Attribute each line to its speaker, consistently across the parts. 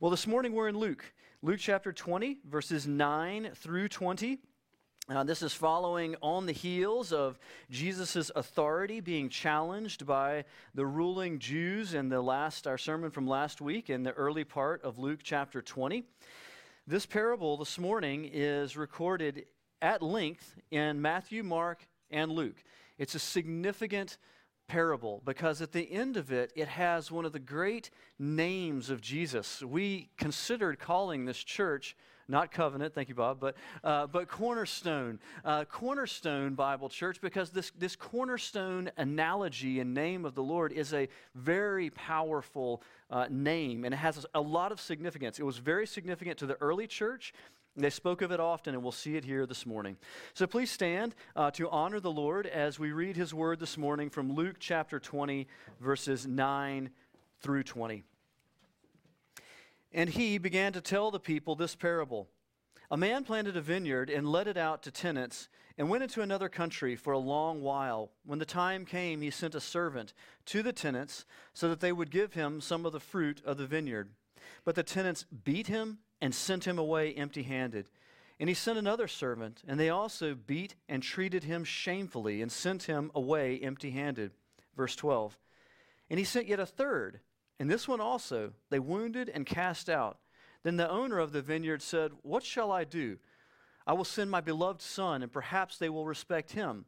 Speaker 1: Well, this morning we're in Luke, Luke chapter 20, verses 9 through 20. Uh, this is following on the heels of Jesus' authority being challenged by the ruling Jews in the last, our sermon from last week in the early part of Luke chapter 20. This parable this morning is recorded at length in Matthew, Mark, and Luke. It's a significant parable because at the end of it, it has one of the great names of Jesus. We considered calling this church not covenant, thank you, Bob, but, uh, but cornerstone. Uh, cornerstone Bible Church, because this, this cornerstone analogy and name of the Lord is a very powerful uh, name, and it has a lot of significance. It was very significant to the early church. They spoke of it often, and we'll see it here this morning. So please stand uh, to honor the Lord as we read his word this morning from Luke chapter 20, verses 9 through 20. And he began to tell the people this parable A man planted a vineyard and let it out to tenants and went into another country for a long while. When the time came, he sent a servant to the tenants so that they would give him some of the fruit of the vineyard. But the tenants beat him and sent him away empty handed. And he sent another servant, and they also beat and treated him shamefully and sent him away empty handed. Verse 12. And he sent yet a third, and this one also they wounded and cast out. Then the owner of the vineyard said, What shall I do? I will send my beloved son, and perhaps they will respect him.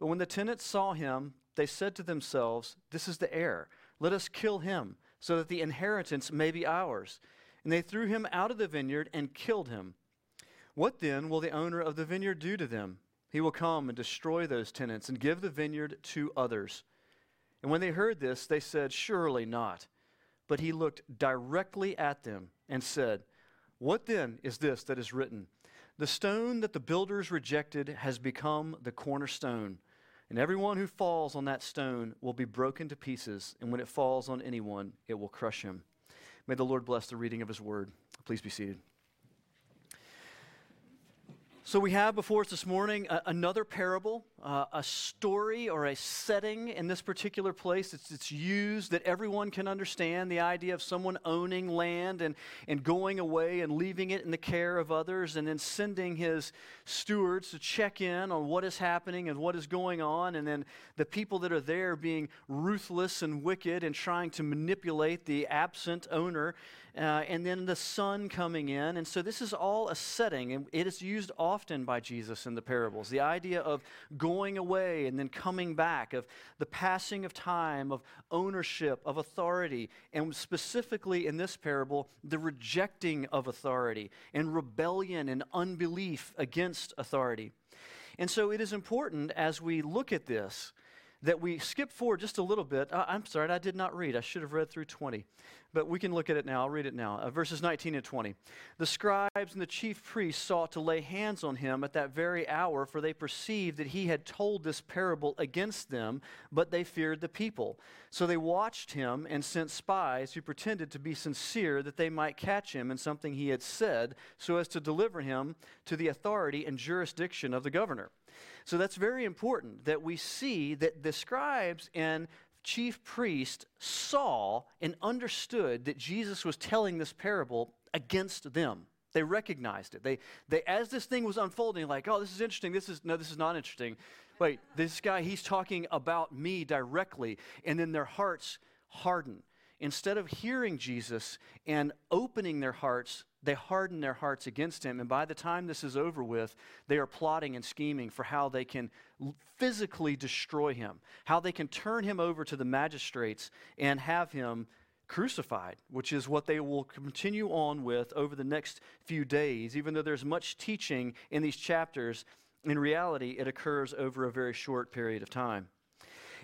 Speaker 1: But when the tenants saw him, they said to themselves, This is the heir. Let us kill him, so that the inheritance may be ours. And they threw him out of the vineyard and killed him. What then will the owner of the vineyard do to them? He will come and destroy those tenants and give the vineyard to others. And when they heard this, they said, Surely not. But he looked directly at them and said, What then is this that is written? The stone that the builders rejected has become the cornerstone. And everyone who falls on that stone will be broken to pieces, and when it falls on anyone, it will crush him. May the Lord bless the reading of his word. Please be seated. So, we have before us this morning a, another parable, uh, a story or a setting in this particular place. It's, it's used that everyone can understand the idea of someone owning land and, and going away and leaving it in the care of others and then sending his stewards to check in on what is happening and what is going on. And then the people that are there being ruthless and wicked and trying to manipulate the absent owner uh, and then the son coming in. And so this is all a setting, and it is used often by Jesus in the parables. The idea of going away and then coming back, of the passing of time, of ownership, of authority, and specifically in this parable, the rejecting of authority and rebellion and unbelief against authority. And so it is important as we look at this that we skip forward just a little bit. Uh, I'm sorry, I did not read. I should have read through 20 but we can look at it now. I'll read it now. Uh, verses 19 and 20. The scribes and the chief priests sought to lay hands on him at that very hour, for they perceived that he had told this parable against them, but they feared the people. So they watched him and sent spies who pretended to be sincere that they might catch him in something he had said, so as to deliver him to the authority and jurisdiction of the governor. So that's very important that we see that the scribes and chief priest saw and understood that Jesus was telling this parable against them. They recognized it. They, they, as this thing was unfolding, like, oh, this is interesting. This is no, this is not interesting. Wait, this guy, he's talking about me directly, and then their hearts harden. Instead of hearing Jesus and opening their hearts they harden their hearts against him. And by the time this is over with, they are plotting and scheming for how they can physically destroy him, how they can turn him over to the magistrates and have him crucified, which is what they will continue on with over the next few days. Even though there's much teaching in these chapters, in reality, it occurs over a very short period of time.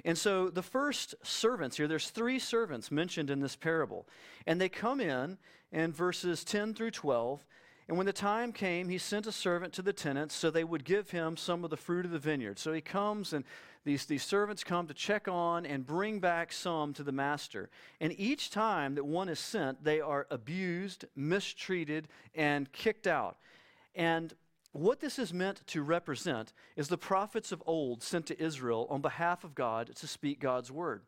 Speaker 1: And so the first servants here, there's three servants mentioned in this parable. And they come in in verses 10 through 12. And when the time came, he sent a servant to the tenants so they would give him some of the fruit of the vineyard. So he comes, and these, these servants come to check on and bring back some to the master. And each time that one is sent, they are abused, mistreated, and kicked out. And what this is meant to represent is the prophets of old sent to Israel on behalf of God to speak God's word.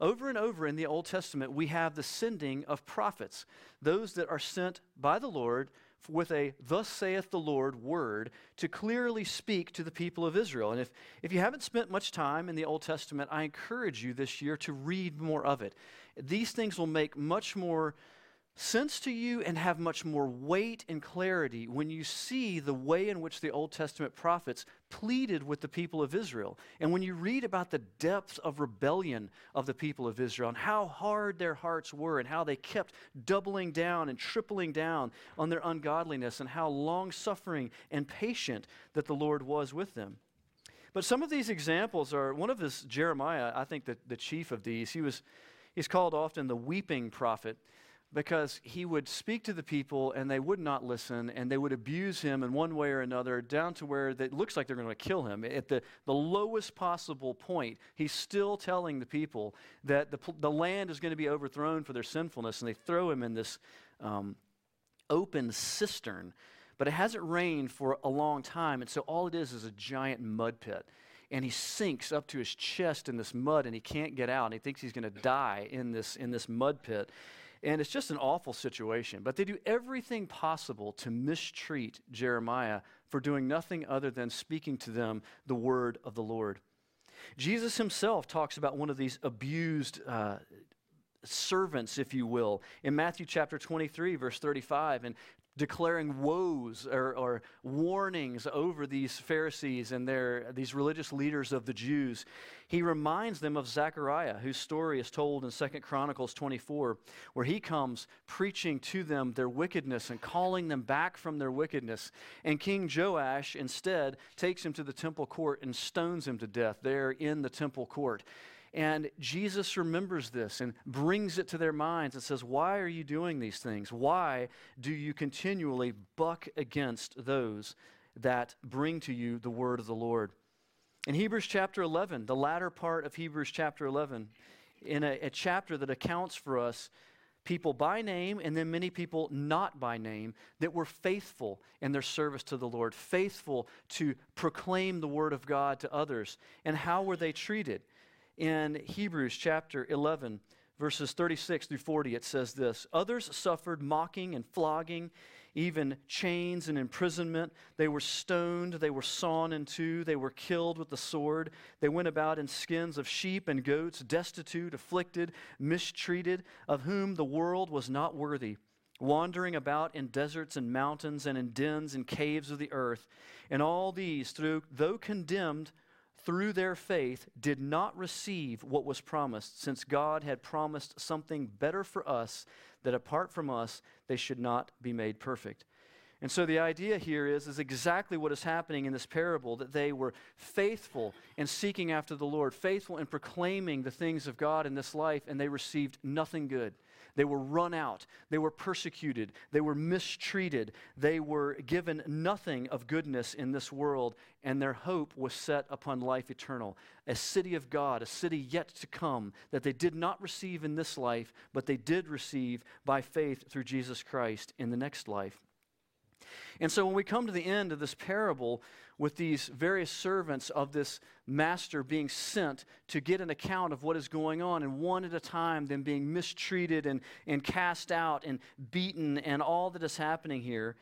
Speaker 1: Over and over in the Old Testament, we have the sending of prophets, those that are sent by the Lord with a thus saith the Lord word to clearly speak to the people of Israel. And if, if you haven't spent much time in the Old Testament, I encourage you this year to read more of it. These things will make much more sense to you and have much more weight and clarity when you see the way in which the Old Testament prophets pleaded with the people of Israel. And when you read about the depth of rebellion of the people of Israel and how hard their hearts were and how they kept doubling down and tripling down on their ungodliness and how long suffering and patient that the Lord was with them. But some of these examples are one of his Jeremiah, I think the, the chief of these. He was he's called often the weeping prophet because he would speak to the people and they would not listen and they would abuse him in one way or another down to where it looks like they're going to kill him. At the, the lowest possible point, he's still telling the people that the, the land is going to be overthrown for their sinfulness and they throw him in this um, open cistern. But it hasn't rained for a long time, and so all it is is a giant mud pit and he sinks up to his chest in this mud and he can't get out and he thinks he's going to die in this in this mud pit and it's just an awful situation. But they do everything possible to mistreat Jeremiah for doing nothing other than speaking to them the word of the Lord. Jesus himself talks about one of these abused uh, servants, if you will, in Matthew chapter 23, verse 35. And declaring woes or, or, warnings over these Pharisees and their, these religious leaders of the Jews. He reminds them of Zechariah, whose story is told in 2 Chronicles 24, where he comes preaching to them their wickedness and calling them back from their wickedness. And King Joash instead takes him to the temple court and stones him to death there in the temple court. And Jesus remembers this and brings it to their minds and says, Why are you doing these things? Why do you continually buck against those that bring to you the word of the Lord? In Hebrews chapter 11, the latter part of Hebrews chapter 11, in a, a chapter that accounts for us people by name and then many people not by name that were faithful in their service to the Lord, faithful to proclaim the word of God to others. And how were they treated? In Hebrews chapter 11, verses 36 through 40, it says this Others suffered mocking and flogging, even chains and imprisonment. They were stoned, they were sawn in two, they were killed with the sword. They went about in skins of sheep and goats, destitute, afflicted, mistreated, of whom the world was not worthy. Wandering about in deserts and mountains and in dens and caves of the earth. And all these, through, though condemned, through their faith, did not receive what was promised, since God had promised something better for us, that apart from us, they should not be made perfect. And so the idea here is, is exactly what is happening in this parable that they were faithful in seeking after the Lord, faithful in proclaiming the things of God in this life, and they received nothing good. They were run out. They were persecuted. They were mistreated. They were given nothing of goodness in this world, and their hope was set upon life eternal. A city of God, a city yet to come, that they did not receive in this life, but they did receive by faith through Jesus Christ in the next life. And so when we come to the end of this parable with these various servants of this master being sent to get an account of what is going on, and one at a time, them being mistreated and, and cast out and beaten, and all that is happening here,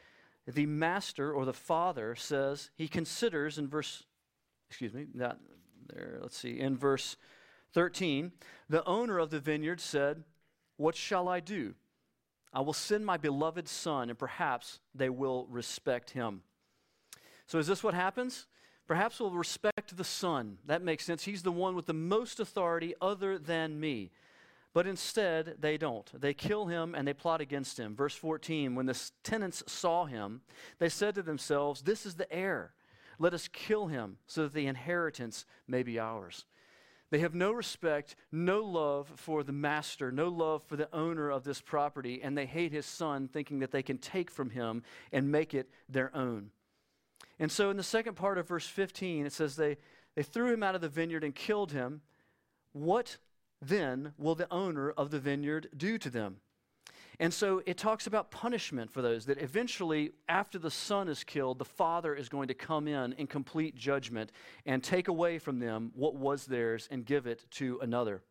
Speaker 1: the master or the father says, he considers in verse, excuse me, that there, let's see, in verse 13, the owner of the vineyard said, What shall I do? I will send my beloved son, and perhaps they will respect him. So, is this what happens? Perhaps we'll respect the son. That makes sense. He's the one with the most authority other than me. But instead, they don't. They kill him and they plot against him. Verse 14 When the tenants saw him, they said to themselves, This is the heir. Let us kill him so that the inheritance may be ours. They have no respect, no love for the master, no love for the owner of this property, and they hate his son, thinking that they can take from him and make it their own. And so in the second part of verse 15, it says, They, they threw him out of the vineyard and killed him. What then will the owner of the vineyard do to them? And so it talks about punishment for those that eventually, after the son is killed, the father is going to come in in complete judgment and take away from them what was theirs and give it to another.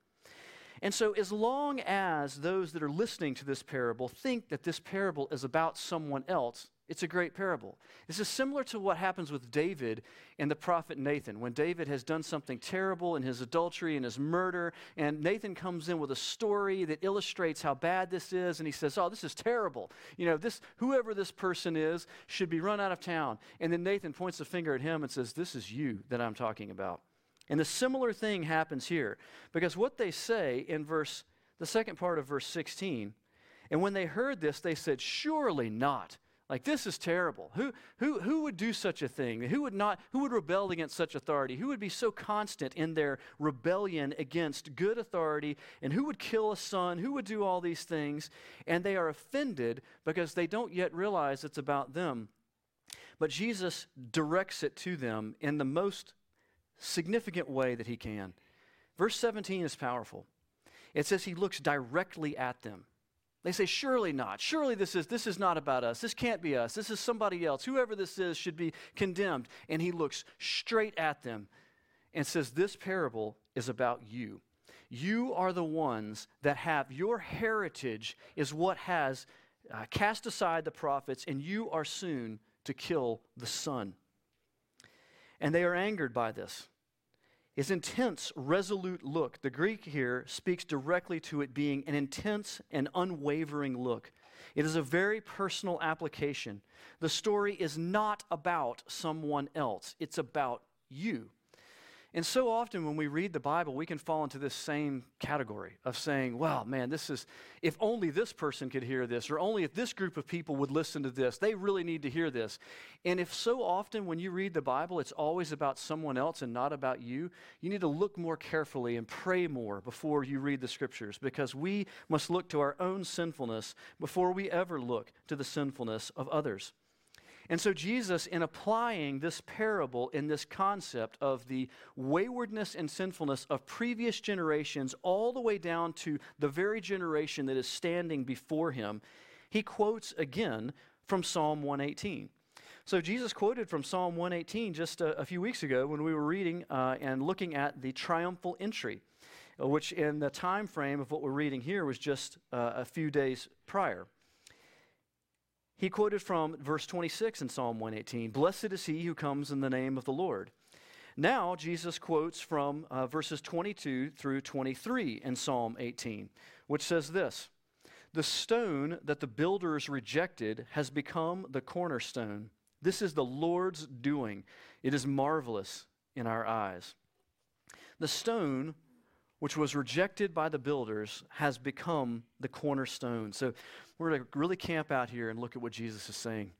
Speaker 1: And so, as long as those that are listening to this parable think that this parable is about someone else, it's a great parable. This is similar to what happens with David and the prophet Nathan. When David has done something terrible in his adultery and his murder, and Nathan comes in with a story that illustrates how bad this is, and he says, Oh, this is terrible. You know, this whoever this person is should be run out of town. And then Nathan points the finger at him and says, This is you that I'm talking about. And the similar thing happens here because what they say in verse, the second part of verse 16, and when they heard this, they said, Surely not. Like this is terrible. Who, who, who would do such a thing? Who would not, who would rebel against such authority? Who would be so constant in their rebellion against good authority? And who would kill a son? Who would do all these things? And they are offended because they don't yet realize it's about them. But Jesus directs it to them in the most significant way that he can. Verse 17 is powerful. It says he looks directly at them. They say, Surely not. Surely this is, this is not about us. This can't be us. This is somebody else. Whoever this is should be condemned. And he looks straight at them and says, This parable is about you. You are the ones that have, your heritage is what has uh, cast aside the prophets, and you are soon to kill the Son. And they are angered by this. His intense, resolute look, the Greek here speaks directly to it being an intense and unwavering look. It is a very personal application. The story is not about someone else, it's about you. And so often when we read the Bible, we can fall into this same category of saying, well, man, this is, if only this person could hear this, or only if this group of people would listen to this, they really need to hear this. And if so often when you read the Bible, it's always about someone else and not about you, you need to look more carefully and pray more before you read the scriptures because we must look to our own sinfulness before we ever look to the sinfulness of others. And so, Jesus, in applying this parable in this concept of the waywardness and sinfulness of previous generations, all the way down to the very generation that is standing before him, he quotes again from Psalm 118. So, Jesus quoted from Psalm 118 just a, a few weeks ago when we were reading uh, and looking at the triumphal entry, uh, which in the time frame of what we're reading here was just uh, a few days prior. He quoted from verse 26 in Psalm 118 Blessed is he who comes in the name of the Lord. Now, Jesus quotes from uh, verses 22 through 23 in Psalm 18, which says this The stone that the builders rejected has become the cornerstone. This is the Lord's doing. It is marvelous in our eyes. The stone which was rejected by the builders has become the cornerstone. So we're going to really camp out here and look at what Jesus is saying.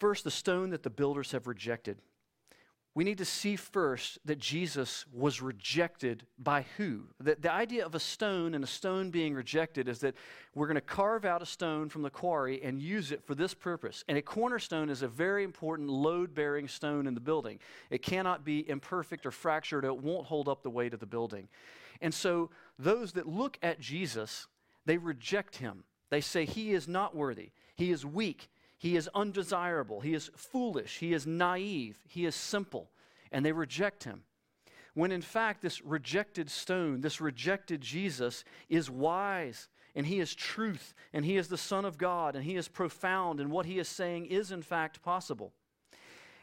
Speaker 1: First, the stone that the builders have rejected. We need to see first that Jesus was rejected by who? The, the idea of a stone and a stone being rejected is that we're going to carve out a stone from the quarry and use it for this purpose. And a cornerstone is a very important load bearing stone in the building. It cannot be imperfect or fractured, it won't hold up the weight of the building. And so, those that look at Jesus they reject him. They say he is not worthy. He is weak. He is undesirable. He is foolish. He is naive. He is simple. And they reject him. When in fact, this rejected stone, this rejected Jesus, is wise and he is truth and he is the Son of God and he is profound and what he is saying is in fact possible.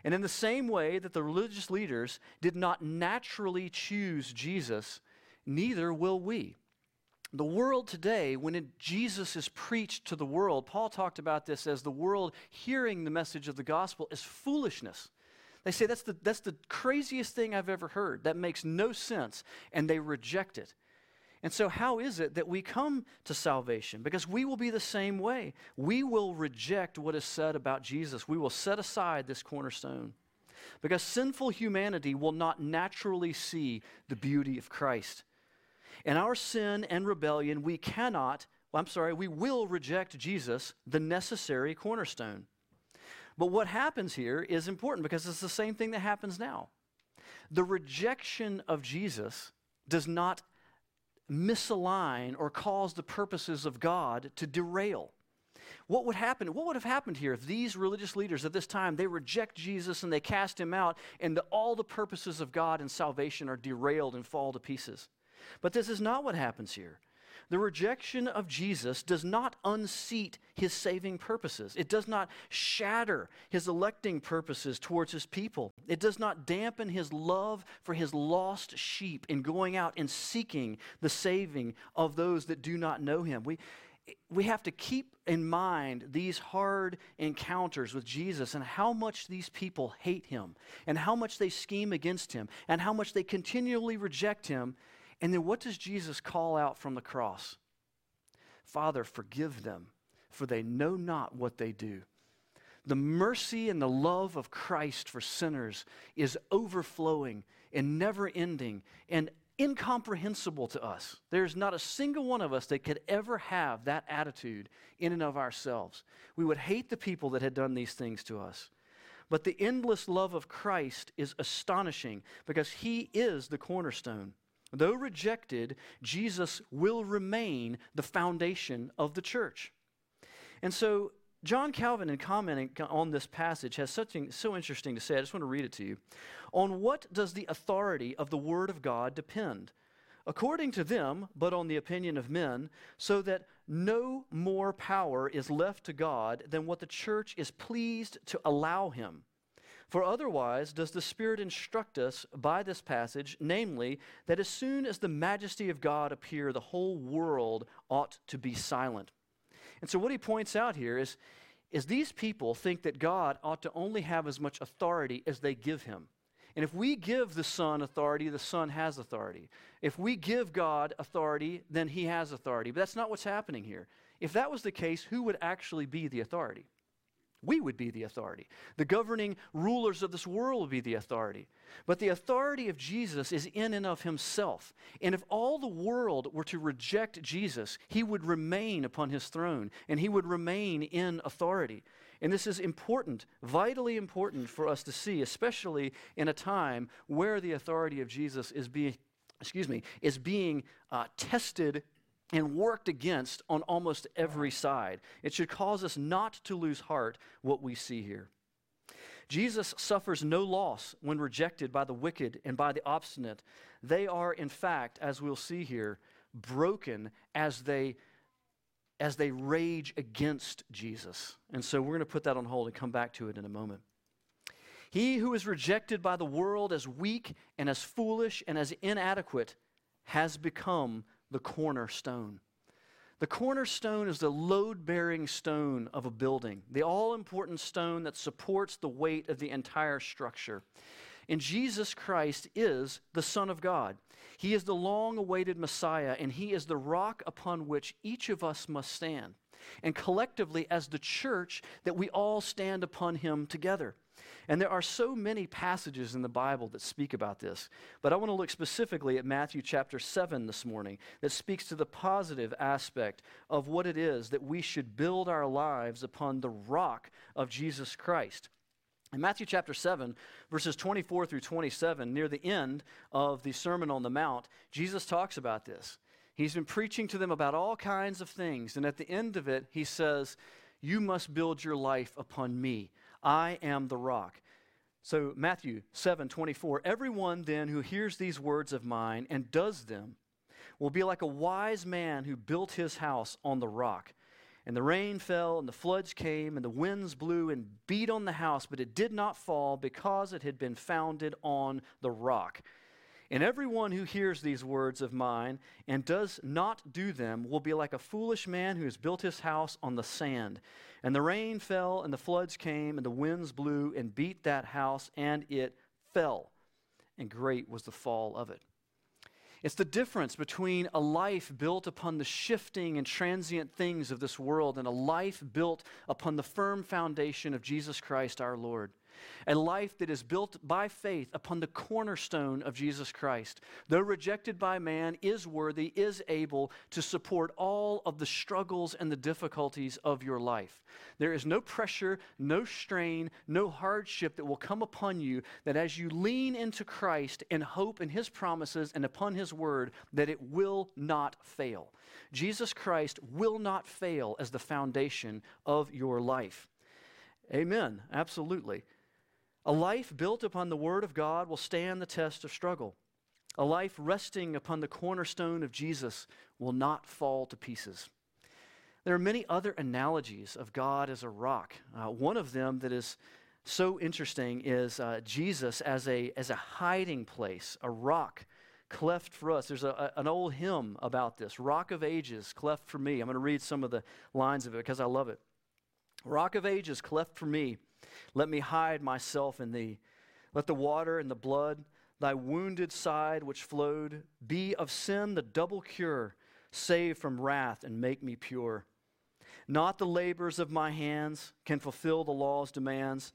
Speaker 1: And in the same way that the religious leaders did not naturally choose Jesus, neither will we. The world today, when it, Jesus is preached to the world, Paul talked about this as the world hearing the message of the gospel is foolishness. They say that's the, that's the craziest thing I've ever heard. That makes no sense. And they reject it. And so, how is it that we come to salvation? Because we will be the same way. We will reject what is said about Jesus, we will set aside this cornerstone. Because sinful humanity will not naturally see the beauty of Christ. In our sin and rebellion, we cannot, well, I'm sorry, we will reject Jesus, the necessary cornerstone. But what happens here is important because it's the same thing that happens now. The rejection of Jesus does not misalign or cause the purposes of God to derail. What would happen? What would have happened here if these religious leaders at this time they reject Jesus and they cast him out and the, all the purposes of God and salvation are derailed and fall to pieces? But this is not what happens here. The rejection of Jesus does not unseat his saving purposes. It does not shatter his electing purposes towards his people. It does not dampen his love for his lost sheep in going out and seeking the saving of those that do not know him. We, we have to keep in mind these hard encounters with Jesus and how much these people hate him and how much they scheme against him and how much they continually reject him and then what does Jesus call out from the cross? Father, forgive them, for they know not what they do. The mercy and the love of Christ for sinners is overflowing and never ending and incomprehensible to us. There's not a single one of us that could ever have that attitude in and of ourselves. We would hate the people that had done these things to us. But the endless love of Christ is astonishing because he is the cornerstone. Though rejected, Jesus will remain the foundation of the church. And so, John Calvin, in commenting on this passage, has something so interesting to say. I just want to read it to you. On what does the authority of the Word of God depend? According to them, but on the opinion of men, so that no more power is left to God than what the church is pleased to allow him. For otherwise does the Spirit instruct us by this passage, namely, that as soon as the majesty of God appear, the whole world ought to be silent. And so what he points out here is, is these people think that God ought to only have as much authority as they give him. And if we give the Son authority, the Son has authority. If we give God authority, then he has authority. But that's not what's happening here. If that was the case, who would actually be the authority? We would be the authority. The governing rulers of this world would be the authority. But the authority of Jesus is in and of himself. And if all the world were to reject Jesus, he would remain upon his throne and he would remain in authority. And this is important, vitally important for us to see, especially in a time where the authority of Jesus is being, excuse me, is being uh, tested and worked against on almost every side. It should cause us not to lose heart what we see here. Jesus suffers no loss when rejected by the wicked and by the obstinate. They are, in fact, as we'll see here, broken as they as they rage against Jesus. And so we're going to put that on hold and come back to it in a moment. He who is rejected by the world as weak and as foolish and as inadequate has become the cornerstone. The cornerstone is the load bearing stone of a building, the all important stone that supports the weight of the entire structure. And Jesus Christ is the Son of God. He is the long awaited Messiah, and He is the rock upon which each of us must stand. And collectively, as the church, that we all stand upon Him together. And there are so many passages in the Bible that speak about this. But I want to look specifically at Matthew chapter 7 this morning that speaks to the positive aspect of what it is that we should build our lives upon the rock of Jesus Christ. In Matthew chapter 7, verses 24 through 27, near the end of the Sermon on the Mount, Jesus talks about this. He's been preaching to them about all kinds of things, and at the end of it, he says, You must build your life upon me. I am the rock. So, Matthew 7 24, everyone then who hears these words of mine and does them will be like a wise man who built his house on the rock. And the rain fell, and the floods came, and the winds blew and beat on the house, but it did not fall because it had been founded on the rock. And everyone who hears these words of mine and does not do them will be like a foolish man who has built his house on the sand. And the rain fell, and the floods came, and the winds blew and beat that house, and it fell. And great was the fall of it. It's the difference between a life built upon the shifting and transient things of this world and a life built upon the firm foundation of Jesus Christ our Lord a life that is built by faith upon the cornerstone of Jesus Christ. Though rejected by man, is worthy, is able to support all of the struggles and the difficulties of your life. There is no pressure, no strain, no hardship that will come upon you that as you lean into Christ and hope in his promises and upon his word, that it will not fail. Jesus Christ will not fail as the foundation of your life. Amen. Absolutely. A life built upon the Word of God will stand the test of struggle. A life resting upon the cornerstone of Jesus will not fall to pieces. There are many other analogies of God as a rock. Uh, one of them that is so interesting is uh, Jesus as a, as a hiding place, a rock cleft for us. There's a, a, an old hymn about this Rock of Ages, cleft for me. I'm going to read some of the lines of it because I love it. Rock of Ages, cleft for me. Let me hide myself in thee. Let the water and the blood, thy wounded side which flowed, be of sin the double cure, save from wrath and make me pure. Not the labors of my hands can fulfill the law's demands.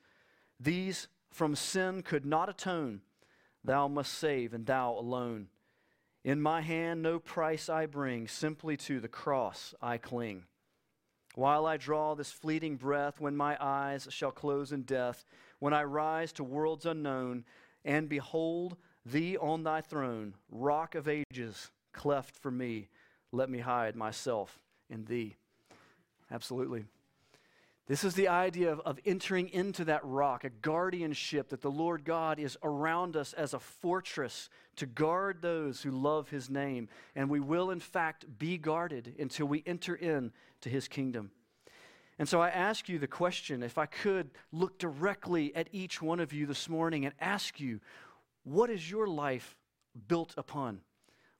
Speaker 1: These from sin could not atone. Thou must save, and thou alone. In my hand no price I bring, simply to the cross I cling. While I draw this fleeting breath, when my eyes shall close in death, when I rise to worlds unknown, and behold thee on thy throne, rock of ages, cleft for me, let me hide myself in thee. Absolutely. This is the idea of, of entering into that rock, a guardianship that the Lord God is around us as a fortress to guard those who love his name. And we will, in fact, be guarded until we enter in to his kingdom. And so I ask you the question if I could look directly at each one of you this morning and ask you, what is your life built upon?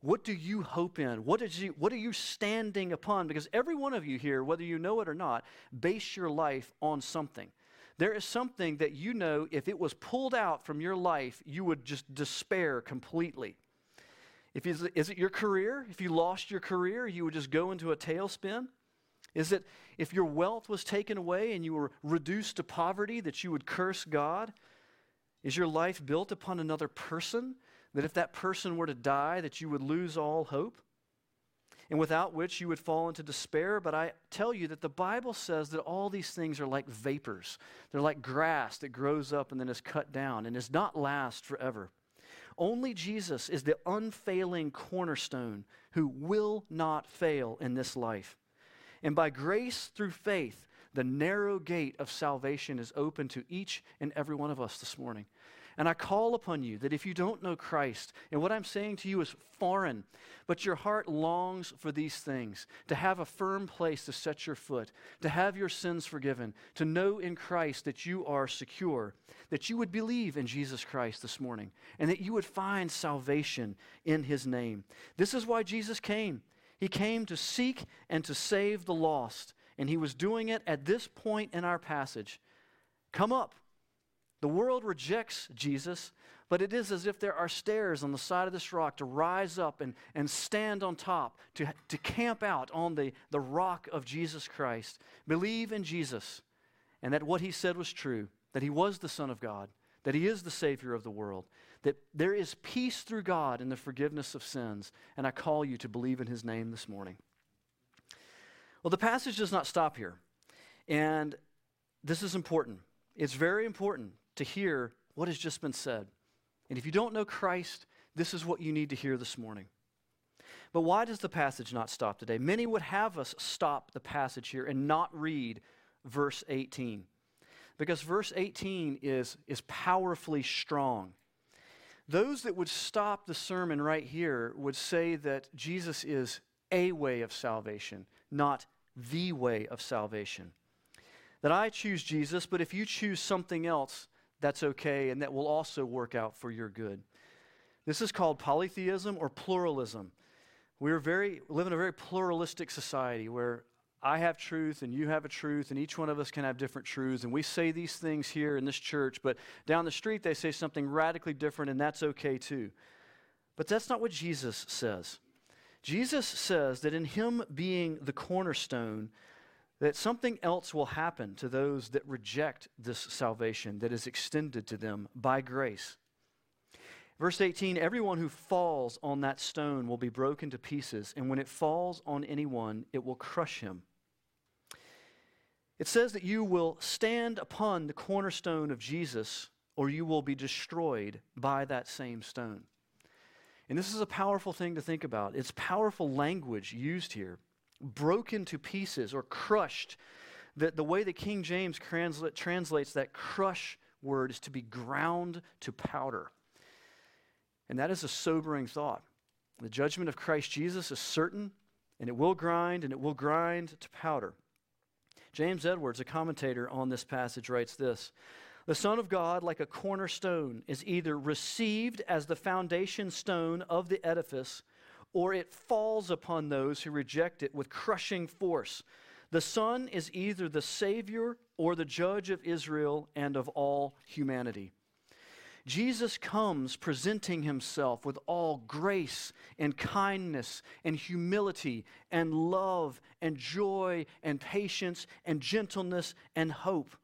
Speaker 1: What do you hope in? What, is you, what are you standing upon? Because every one of you here, whether you know it or not, base your life on something. There is something that you know if it was pulled out from your life, you would just despair completely. If is, is it your career? If you lost your career, you would just go into a tailspin? Is it if your wealth was taken away and you were reduced to poverty that you would curse God? Is your life built upon another person? That if that person were to die, that you would lose all hope, and without which you would fall into despair. But I tell you that the Bible says that all these things are like vapors. They're like grass that grows up and then is cut down and does not last forever. Only Jesus is the unfailing cornerstone who will not fail in this life. And by grace through faith, the narrow gate of salvation is open to each and every one of us this morning. And I call upon you that if you don't know Christ, and what I'm saying to you is foreign, but your heart longs for these things, to have a firm place to set your foot, to have your sins forgiven, to know in Christ that you are secure, that you would believe in Jesus Christ this morning, and that you would find salvation in his name. This is why Jesus came. He came to seek and to save the lost, and he was doing it at this point in our passage. Come up the world rejects Jesus, but it is as if there are stairs on the side of this rock to rise up and, and stand on top, to, to camp out on the, the rock of Jesus Christ. Believe in Jesus and that what he said was true, that he was the Son of God, that he is the Savior of the world, that there is peace through God in the forgiveness of sins. And I call you to believe in his name this morning. Well, the passage does not stop here. And this is important. It's very important to hear what has just been said. And if you don't know Christ, this is what you need to hear this morning. But why does the passage not stop today? Many would have us stop the passage here and not read verse 18. Because verse 18 is, is powerfully strong. Those that would stop the sermon right here would say that Jesus is a way of salvation, not the way of salvation. That I choose Jesus, but if you choose something else, that's okay and that will also work out for your good. This is called polytheism or pluralism. We're very, live in a very pluralistic society where I have truth and you have a truth, and each one of us can have different truths. And we say these things here in this church, but down the street they say something radically different, and that's okay too. But that's not what Jesus says. Jesus says that in Him being the cornerstone, that something else will happen to those that reject this salvation that is extended to them by grace. Verse 18 Everyone who falls on that stone will be broken to pieces, and when it falls on anyone, it will crush him. It says that you will stand upon the cornerstone of Jesus, or you will be destroyed by that same stone. And this is a powerful thing to think about. It's powerful language used here broken to pieces or crushed. The, the way that King James transla- translates that crush word is to be ground to powder. And that is a sobering thought. The judgment of Christ Jesus is certain, and it will grind, and it will grind to powder. James Edwards, a commentator on this passage, writes this The Son of God, like a cornerstone, is either received as the foundation stone of the edifice, or it falls upon those who reject it with crushing force. The Son is either the Savior or the Judge of Israel and of all humanity. Jesus comes presenting himself with all grace and kindness and humility and love and joy and patience and gentleness and hope.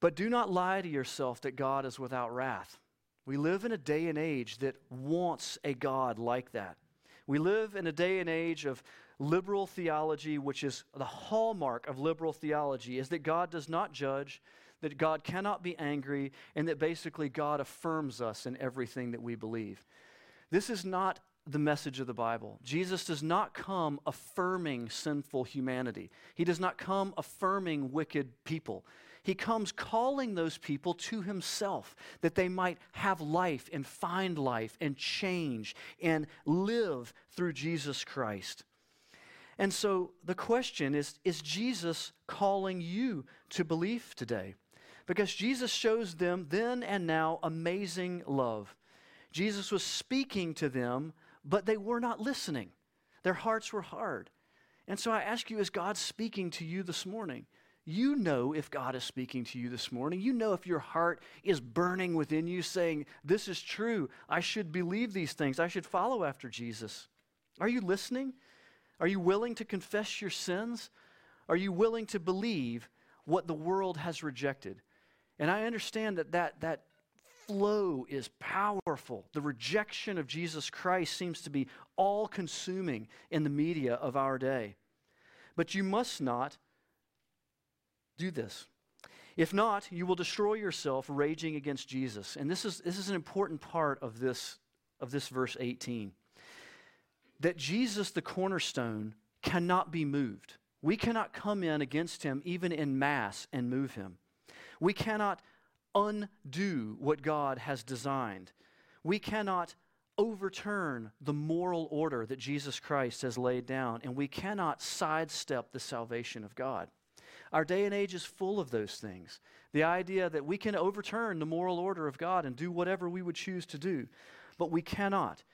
Speaker 1: But do not lie to yourself that God is without wrath. We live in a day and age that wants a God like that. We live in a day and age of liberal theology, which is the hallmark of liberal theology, is that God does not judge, that God cannot be angry, and that basically God affirms us in everything that we believe. This is not the message of the Bible. Jesus does not come affirming sinful humanity, He does not come affirming wicked people. He comes calling those people to Himself that they might have life and find life and change and live through Jesus Christ. And so the question is Is Jesus calling you to belief today? because Jesus shows them then and now amazing love. Jesus was speaking to them, but they were not listening. Their hearts were hard. And so I ask you, is God speaking to you this morning? You know if God is speaking to you this morning. You know if your heart is burning within you, saying, This is true. I should believe these things. I should follow after Jesus. Are you listening? Are you willing to confess your sins? Are you willing to believe what the world has rejected? And I understand that that, that flow is powerful. The rejection of Jesus Christ seems to be all consuming in the media of our day. But you must not do this. If not, you will destroy yourself raging against Jesus. And this is, this is an important part of this, of this verse 18. That Jesus, the cornerstone, cannot be moved. We cannot come in against him, even in mass, and move him. We cannot undo what God has designed. We cannot overturn the moral order that Jesus Christ has laid down, and we cannot sidestep the salvation of God. Our day and age is full of those things. The idea that we can overturn the moral order of God and do whatever we would choose to do, but we cannot.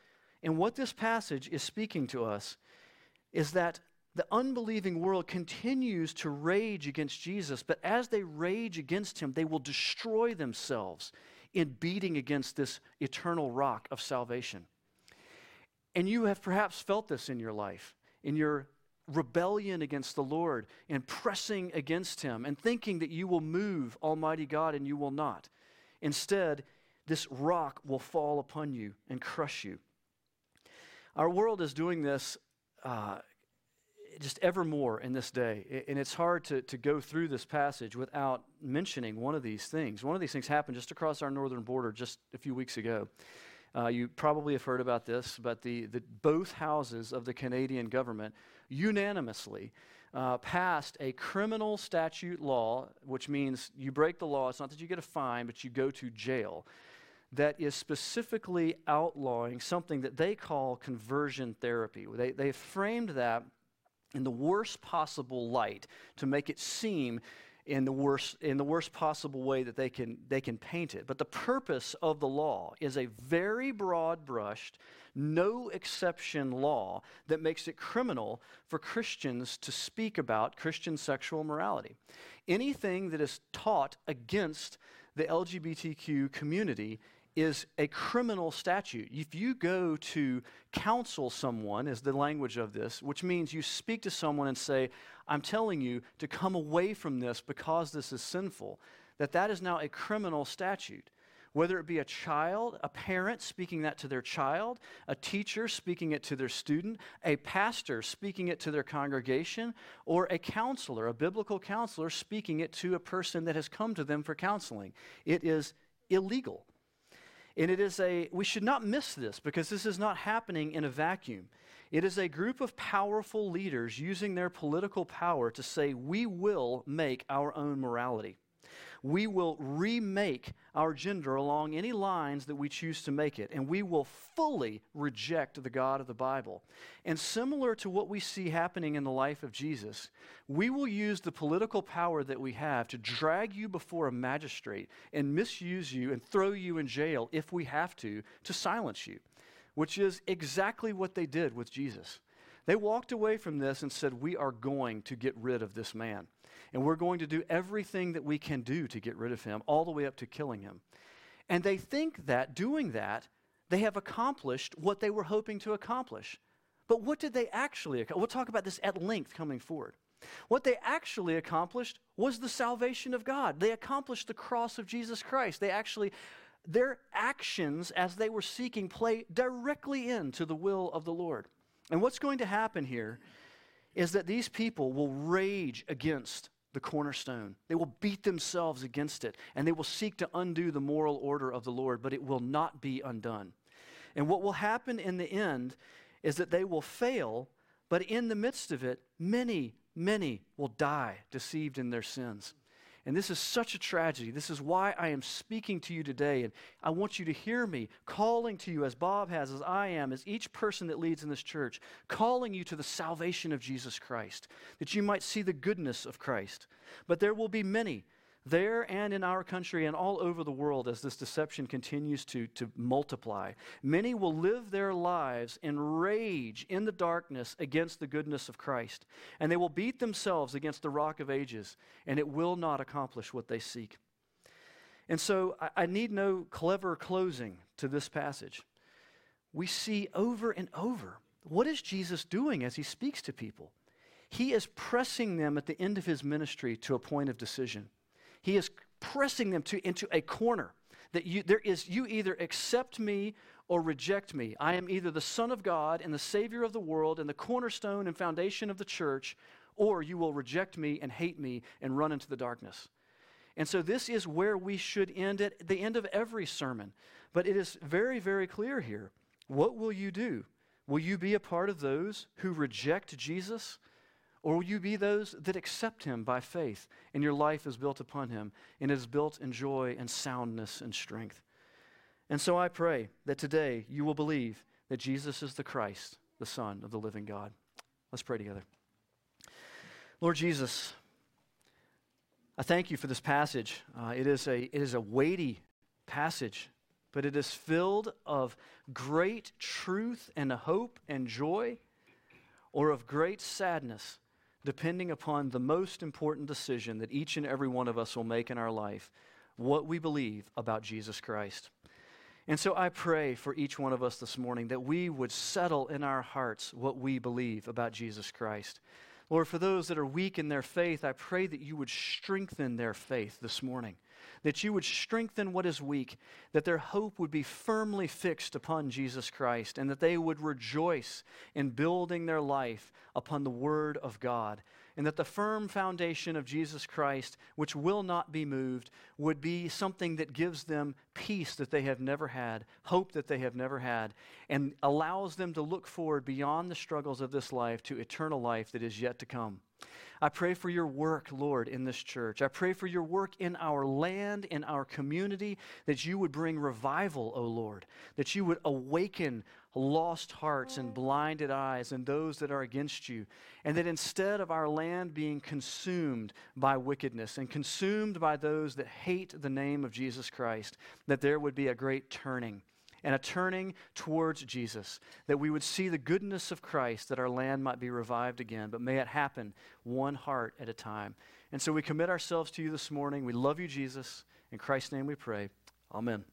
Speaker 1: And what this passage is speaking to us is that the unbelieving world continues to rage against Jesus, but as they rage against him, they will destroy themselves in beating against this eternal rock of salvation. And you have perhaps felt this in your life, in your rebellion against the Lord and pressing against him and thinking that you will move Almighty God and you will not. Instead, this rock will fall upon you and crush you. Our world is doing this uh, just evermore in this day. And it's hard to, to go through this passage without mentioning one of these things. One of these things happened just across our northern border just a few weeks ago. Uh, you probably have heard about this, but the, the, both houses of the Canadian government unanimously uh, passed a criminal statute law, which means you break the law. It's not that you get a fine, but you go to jail. That is specifically outlawing something that they call conversion therapy. They, they framed that in the worst possible light to make it seem in the worst in the worst possible way that they can they can paint it. But the purpose of the law is a very broad brushed no exception law that makes it criminal for Christians to speak about Christian sexual morality. Anything that is taught against the LGBTQ community is a criminal statute. If you go to counsel someone, is the language of this, which means you speak to someone and say, I'm telling you to come away from this because this is sinful, that that is now a criminal statute. Whether it be a child, a parent speaking that to their child, a teacher speaking it to their student, a pastor speaking it to their congregation, or a counselor, a biblical counselor speaking it to a person that has come to them for counseling. It is illegal. And it is a, we should not miss this because this is not happening in a vacuum. It is a group of powerful leaders using their political power to say, we will make our own morality. We will remake our gender along any lines that we choose to make it, and we will fully reject the God of the Bible. And similar to what we see happening in the life of Jesus, we will use the political power that we have to drag you before a magistrate and misuse you and throw you in jail if we have to, to silence you, which is exactly what they did with Jesus. They walked away from this and said, We are going to get rid of this man. And we're going to do everything that we can do to get rid of him, all the way up to killing him. And they think that doing that, they have accomplished what they were hoping to accomplish. But what did they actually accomplish? We'll talk about this at length coming forward. What they actually accomplished was the salvation of God. They accomplished the cross of Jesus Christ. They actually, their actions as they were seeking play directly into the will of the Lord. And what's going to happen here is that these people will rage against the cornerstone. They will beat themselves against it, and they will seek to undo the moral order of the Lord, but it will not be undone. And what will happen in the end is that they will fail, but in the midst of it, many, many will die deceived in their sins. And this is such a tragedy. This is why I am speaking to you today. And I want you to hear me calling to you, as Bob has, as I am, as each person that leads in this church, calling you to the salvation of Jesus Christ, that you might see the goodness of Christ. But there will be many there and in our country and all over the world as this deception continues to, to multiply. Many will live their lives in rage in the darkness against the goodness of Christ, and they will beat themselves against the rock of ages, and it will not accomplish what they seek. And so I, I need no clever closing to this passage. We see over and over what is Jesus doing as he speaks to people? He is pressing them at the end of his ministry to a point of decision. He is pressing them to, into a corner that you, there is, you either accept me or reject me. I am either the Son of God and the Savior of the world and the cornerstone and foundation of the church, or you will reject me and hate me and run into the darkness. And so this is where we should end at the end of every sermon. But it is very, very clear here. What will you do? Will you be a part of those who reject Jesus? Or will you be those that accept him by faith and your life is built upon him and is built in joy and soundness and strength? And so I pray that today you will believe that Jesus is the Christ, the Son of the living God. Let's pray together. Lord Jesus, I thank you for this passage. Uh, it, is a, it is a weighty passage, but it is filled of great truth and hope and joy, or of great sadness depending upon the most important decision that each and every one of us will make in our life what we believe about Jesus Christ. And so I pray for each one of us this morning that we would settle in our hearts what we believe about Jesus Christ. Lord, for those that are weak in their faith, I pray that you would strengthen their faith this morning that you would strengthen what is weak, that their hope would be firmly fixed upon Jesus Christ, and that they would rejoice in building their life upon the Word of God, and that the firm foundation of Jesus Christ, which will not be moved, would be something that gives them peace that they have never had, hope that they have never had, and allows them to look forward beyond the struggles of this life to eternal life that is yet to come. I pray for your work, Lord, in this church. I pray for your work in our land, in our community, that you would bring revival, O Lord, that you would awaken lost hearts and blinded eyes and those that are against you, and that instead of our land being consumed by wickedness and consumed by those that hate the name of Jesus Christ, that there would be a great turning and a turning towards Jesus, that we would see the goodness of Christ, that our land might be revived again. But may it happen one heart at a time. And so we commit ourselves to you this morning. We love you, Jesus. In Christ's name we pray. Amen.